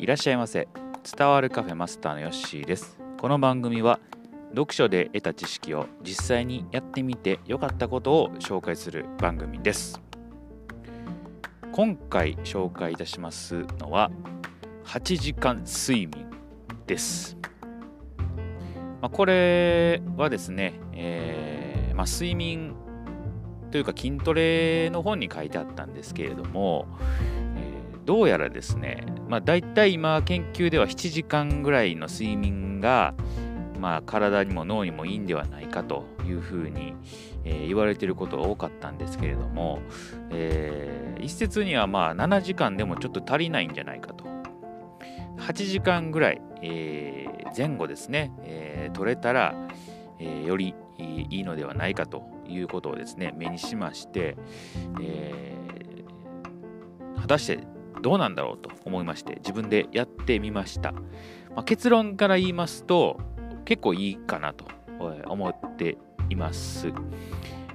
いらっしゃいませ。伝わるカフェマスターのヨッシーです。この番組は読書で得た知識を実際にやってみて良かったことを紹介する番組です。今回紹介いたしますのは8時間睡眠です、まあ、これはですね、えー、まあ、睡眠というか筋トレの本に書いてあったんですけれども、どうやらですね、まあ、大体今研究では7時間ぐらいの睡眠が、まあ、体にも脳にもいいんではないかというふうに、えー、言われていることが多かったんですけれども、えー、一説にはまあ7時間でもちょっと足りないんじゃないかと。8時間ぐらい、えー、前後ですね、え、取れたら、え、よりいいのではないかということをですね目にしまして、え、果たしてどうなんだろうと思いまして自分でやってみました、まあ、結論から言いますと結構いいかなと思っています、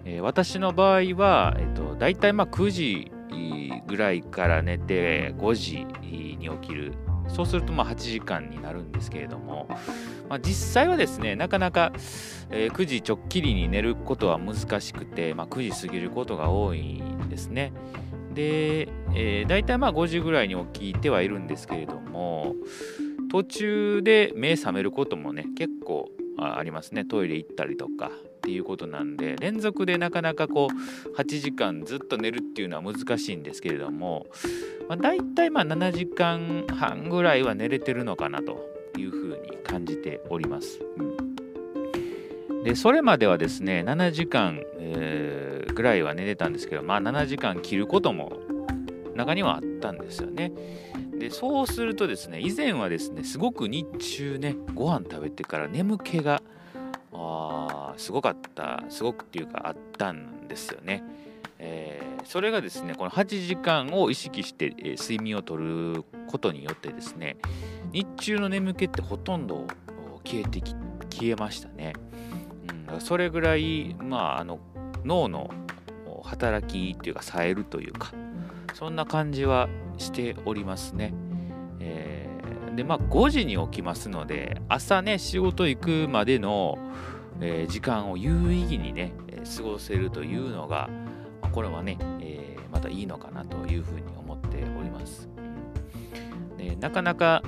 えー、私の場合は、えーと、大体まあ9時ぐらいから寝て5時に起きる。そうするとまあ8時間になるんですけれども、まあ、実際はですねなかなか、えー、9時ちょっきりに寝ることは難しくて、まあ、9時過ぎることが多いんですね。で、えー、大体まあ5時ぐらいに起きてはいるんですけれども途中で目覚めることもね結構ありますねトイレ行ったりとかっていうことなんで連続でなかなかこう8時間ずっと寝るっていうのは難しいんですけれども、まあ、大体まあ7時間半ぐらいは寝れてるのかなというふうに感じております。うん、でそれまではですね7時間、えー、ぐらいは寝てたんですけどまあ7時間切ることも中にはあったんですよね。でそうするとですね以前はですねすごく日中ねご飯食べてから眠気があすごかったすごくっていうかあったんですよね。えー、それがですねこの8時間を意識して、えー、睡眠をとることによってですね日中の眠気ってほとんど消えてき消えましたね。うん、それぐらい、まあ、あの脳の働きっていうか冴えるというかそんな感じはしておりますね。えー、でまあ5時に起きますので朝ね仕事行くまでの、えー、時間を有意義にね過ごせるというのが、まあ、これはね、えー、またいいのかなというふうに思っております。でなかなか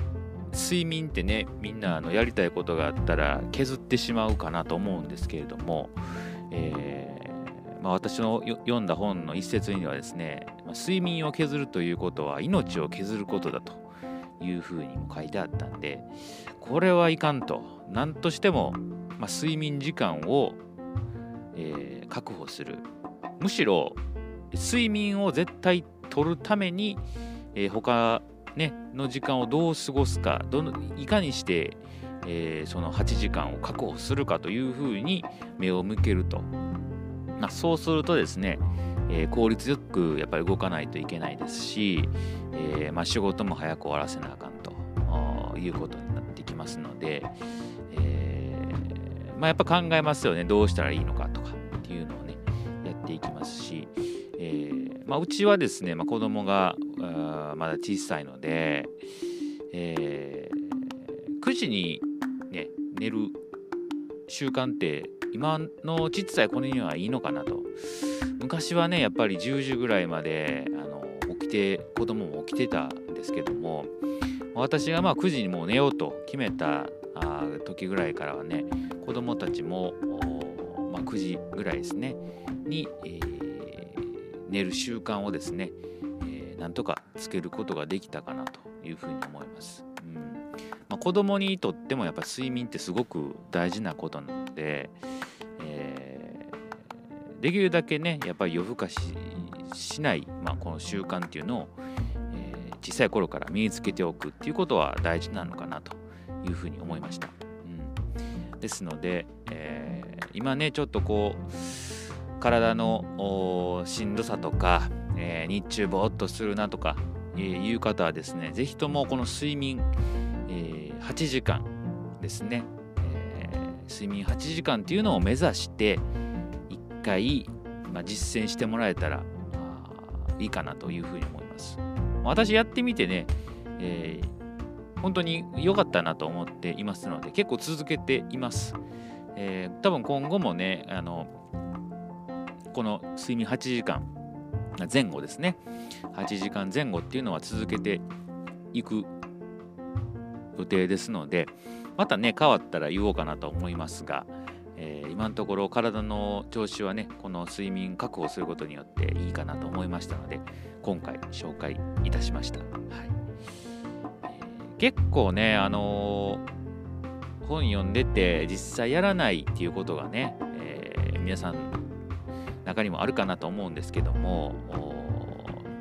睡眠ってねみんなあのやりたいことがあったら削ってしまうかなと思うんですけれども、えー、まあ、私の読んだ本の一節にはですね睡眠を削るということは命を削ることだというふうにも書いてあったんでこれはいかんと。何としても、まあ、睡眠時間を、えー、確保する。むしろ睡眠を絶対取るために、えー、他ね、の時間をどう過ごすかどのいかにして、えー、その8時間を確保するかというふうに目を向けると、まあ、そうするとですね、えー、効率よくやっぱり動かないといけないですし、えー、まあ、仕事も早く終わらせなあかんということになってきますので、えまあ、やっぱ考えますよね。どうしたらいいのかとかっていうのをねやっていきますし、えまあ、うちはですね、まあ、子供がまだ小さいので、え、9時に、ね、寝る習慣って今の小さい子にはいいのかなと昔はねやっぱり10時ぐらいまであの起きて子供も起きてたんですけども私がまあ9時にもう寝ようと決めたあ時ぐらいからはね子供たちも、まあ、9時ぐらいですねに、えー、寝る習慣をですねなんとかつけることができたかなというふうに思います。うんまあ、子供にとってもやっぱ睡眠ってすごく大事なことなので、えー、できるだけねやっぱり夜更かししない、まあ、この習慣っていうのを、えー、小さい頃から身につけておくっていうことは大事なのかなというふうに思いました。うん、ですので、えー、今ねちょっとこう体のしんどさとかえー、日中ぼーっとするなとか、え、いう方はですね、ぜひともこの睡眠、え、8時間ですね、睡眠8時間っていうのを目指して、一回、まあ、実践してもらえたらいいかなというふうに思います。私やってみてね、えー、本当に良かったなと思っていますので結構続けています、えー、多分今後もねあのこの睡眠8時間前後ですね8時間前後っていうのは続けていく予定ですのでまたね変わったら言おうかなと思いますが、えー、今のところ体の調子はねこの睡眠確保することによっていいかなと思いましたので今回紹介いたしました、はい。えー、結構ねあのー、本読んでて実際やらないっていうことがね、えー、皆さん中にもあるかなと思うんですけども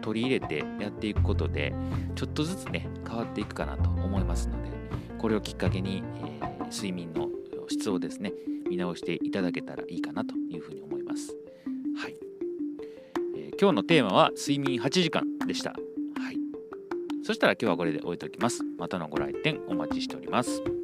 取り入れてやっていくことでちょっとずつね変わっていくかなと思いますのでこれをきっかけに、えー、睡眠の質をですね見直していただけたらいいかなというふうに思います。はい、えー、今日のテーマは睡眠8時間でした。はい。そしたら今日はこれで終えておきます。またのご来店お待ちしております。